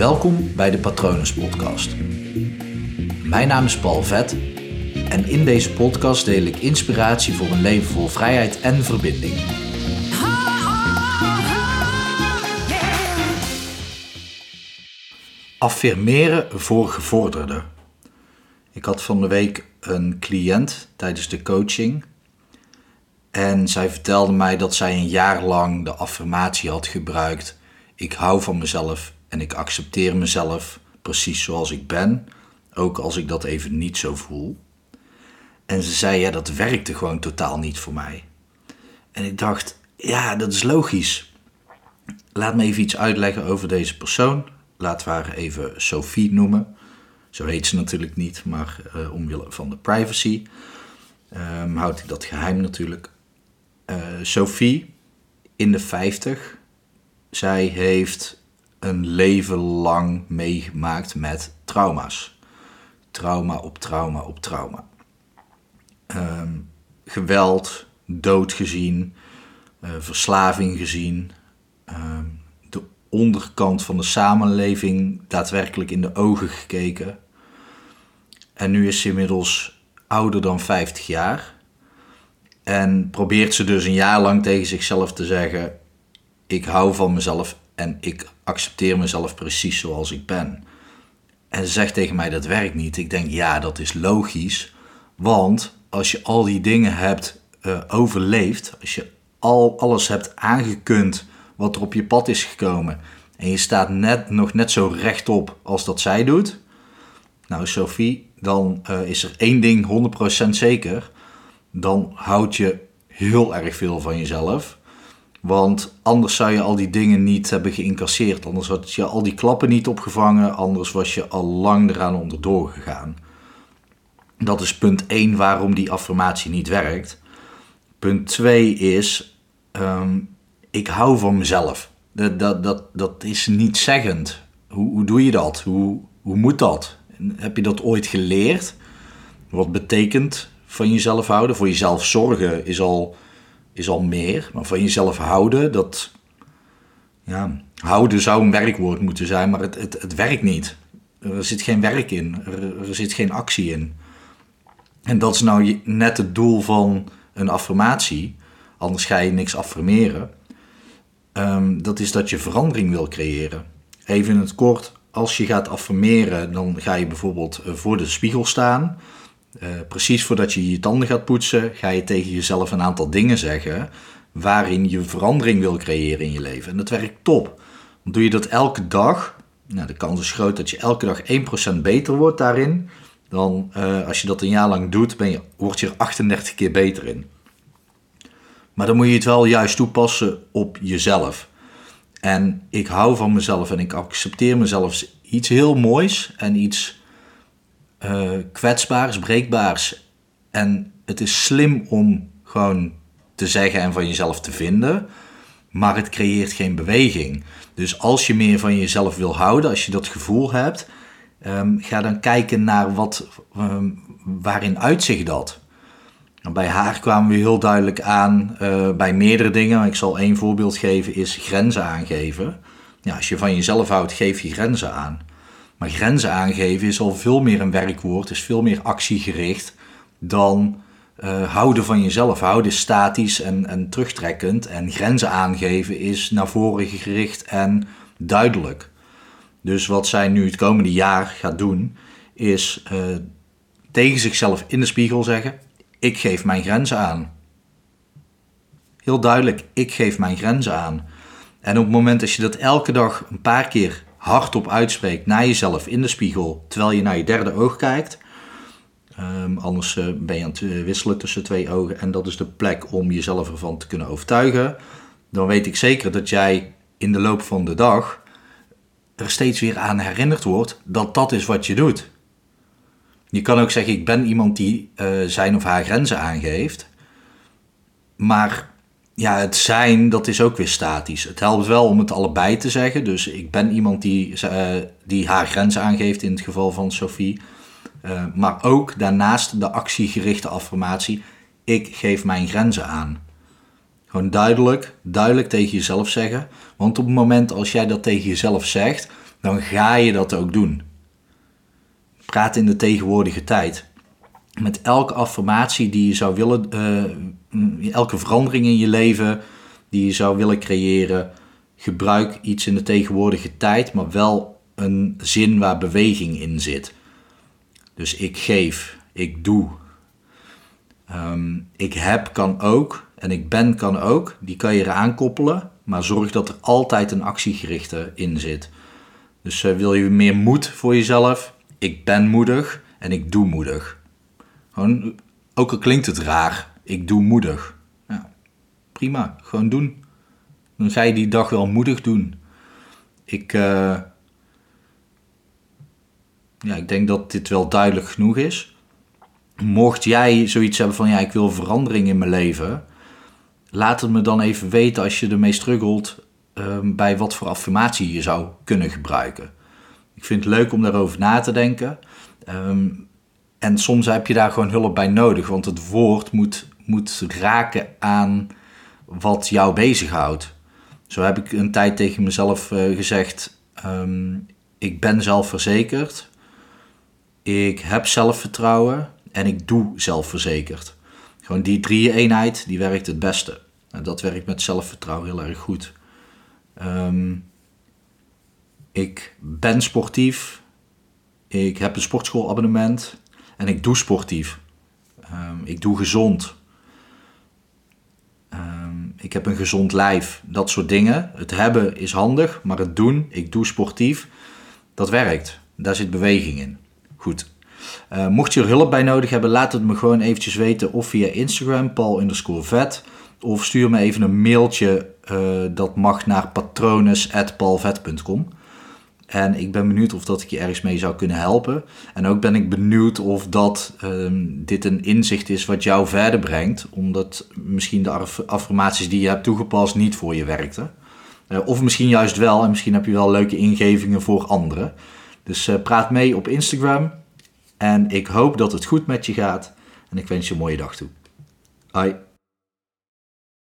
Welkom bij de Patronus Podcast. Mijn naam is Paul Vet en in deze podcast deel ik inspiratie voor een leven vol vrijheid en verbinding. Affirmeren voor gevorderden. Ik had van de week een cliënt tijdens de coaching. En zij vertelde mij dat zij een jaar lang de affirmatie had gebruikt. Ik hou van mezelf en ik accepteer mezelf precies zoals ik ben, ook als ik dat even niet zo voel. En ze zei, ja, dat werkte gewoon totaal niet voor mij. En ik dacht, ja, dat is logisch. Laat me even iets uitleggen over deze persoon. Laten we haar even Sophie noemen. Zo heet ze natuurlijk niet, maar uh, omwille van de privacy um, houd ik dat geheim natuurlijk. Uh, Sophie, in de 50, zij heeft een leven lang meegemaakt met trauma's. Trauma op trauma op trauma. Um, geweld, dood gezien, uh, verslaving gezien, um, de onderkant van de samenleving daadwerkelijk in de ogen gekeken. En nu is ze inmiddels ouder dan 50 jaar. En probeert ze dus een jaar lang tegen zichzelf te zeggen: Ik hou van mezelf en ik accepteer mezelf precies zoals ik ben. En ze zegt tegen mij: Dat werkt niet. Ik denk: Ja, dat is logisch. Want als je al die dingen hebt uh, overleefd, als je al alles hebt aangekund wat er op je pad is gekomen. En je staat net, nog net zo rechtop als dat zij doet. Nou, Sophie, dan uh, is er één ding 100% zeker. Dan houd je heel erg veel van jezelf. Want anders zou je al die dingen niet hebben geïncasseerd. Anders had je al die klappen niet opgevangen. Anders was je al lang eraan onderdoor gegaan. Dat is punt 1 waarom die affirmatie niet werkt. Punt 2 is, um, ik hou van mezelf. Dat, dat, dat, dat is niet zeggend. Hoe, hoe doe je dat? Hoe, hoe moet dat? Heb je dat ooit geleerd? Wat betekent van jezelf houden? Voor jezelf zorgen is al, is al meer. Maar van jezelf houden, dat... Ja, houden zou een werkwoord moeten zijn, maar het, het, het werkt niet. Er zit geen werk in. Er, zit geen actie in. En dat is nou net het doel van een affirmatie. Anders ga je niks affirmeren. Um, dat is dat je verandering wil creëren. Even in het kort, als je gaat affirmeren, dan ga je bijvoorbeeld eh, voor de spiegel staan. Uh, precies voordat je je tanden gaat poetsen, ga je tegen jezelf een aantal dingen zeggen waarin je verandering wil creëren in je leven. En dat werkt top. Doe je dat elke dag, nou, de kans is groot dat je elke dag 1% beter wordt daarin. Dan uh, als je dat een jaar lang doet, ben je, word je er 38 keer beter in. Maar dan moet je het wel juist toepassen op jezelf. En ik hou van mezelf en ik accepteer mezelf iets heel moois en iets uh, kwetsbaars, breekbaars. En het is slim om gewoon te zeggen en van jezelf te vinden, maar het creëert geen beweging. Dus als je meer van jezelf wil houden, als je dat gevoel hebt, um, ga dan kijken naar wat, um, waarin uitzicht dat. Bij haar kwamen we heel duidelijk aan uh, bij meerdere dingen. Ik zal één voorbeeld geven, is grenzen aangeven. Ja, als je van jezelf houdt, geef je grenzen aan. Maar grenzen aangeven is al veel meer een werkwoord, is veel meer actiegericht dan uh, houden van jezelf. Houden is statisch en, en terugtrekkend en grenzen aangeven is naar voren gericht en duidelijk. Dus wat zij nu het komende jaar gaat doen, is uh, tegen zichzelf in de spiegel zeggen: ik geef mijn grenzen aan. Heel duidelijk, ik geef mijn grenzen aan. En op het moment dat je dat elke dag een paar keer hardop uitspreekt naar jezelf in de spiegel, terwijl je naar je derde oog kijkt, um, anders uh, ben je aan het eh, wisselen tussen twee ogen en dat is de plek om jezelf ervan te kunnen overtuigen, dan weet ik zeker dat jij in de loop van de dag er steeds weer aan herinnerd wordt dat dat is wat je doet. Je kan ook zeggen, ik ben iemand die uh, zijn of haar grenzen aangeeft. Maar ja, het zijn, dat is ook weer statisch. Het helpt wel om het allebei te zeggen. Dus ik ben iemand die, uh, die haar grenzen aangeeft in het geval van Sophie. Uh, maar ook daarnaast de actiegerichte affirmatie. Ik geef mijn grenzen aan. Gewoon duidelijk, duidelijk tegen jezelf zeggen. Want op het moment als jij dat tegen jezelf zegt, dan ga je dat ook doen. Praat in de tegenwoordige tijd. Met elke affirmatie die je zou willen, uh, elke verandering in je leven die je zou willen creëren, gebruik iets in de tegenwoordige tijd, maar wel een zin waar beweging in zit. Dus ik geef, ik doe. Ehm, ik heb kan ook en ik ben kan ook. Die kan je eraan koppelen, maar zorg dat er altijd een actiegerichte in zit. Dus uh, wil je meer moed voor jezelf? Ik ben moedig en ik doe moedig. Gewoon, ook al klinkt het raar, ik doe moedig. Ja, prima, gewoon doen. Dan ga je die dag wel moedig doen. Ik, uh, ja, ik denk dat dit wel duidelijk genoeg is. Mocht jij zoiets hebben van ja, ik wil verandering in mijn leven, laat het me dan even weten als je ermee struggelt um, bij wat voor affirmatie je zou kunnen gebruiken. Ik vind het leuk om daarover na te denken. Um, en soms heb je daar gewoon hulp bij nodig, want het woord moet, moet raken aan wat jou bezighoudt. Zo heb ik een tijd tegen mezelf uh, gezegd: um, ik ben zelfverzekerd, ik heb zelfvertrouwen en ik doe zelfverzekerd. Gewoon die drie eenheid, die werkt het beste. En dat werkt met zelfvertrouwen heel erg goed. Um, ik ben sportief. Ik heb een sportschoolabonnement. En ik doe sportief. Um, ik doe gezond. Ik heb een gezond lijf. Dat soort dingen. Het hebben is handig, maar het doen, ik doe sportief, dat werkt. Daar zit beweging in. Goed. Uh, mocht je er hulp bij nodig hebben, laat het me gewoon eventjes weten. Of via Instagram, Paul vet. Of stuur me even een mailtje. Uh, dat mag naar patrones.paulvet.com. En ik ben benieuwd of dat ik je ergens mee zou kunnen helpen. En ook ben ik benieuwd of dat um, dit een inzicht is wat jou verder brengt. Omdat misschien de affirmaties die je hebt toegepast niet voor je werkten. Uh, of misschien juist wel. En misschien heb je wel leuke ingevingen voor anderen. Dus uh, praat mee op Instagram. En ik hoop dat het goed met je gaat. En ik wens je een mooie dag toe. Bye.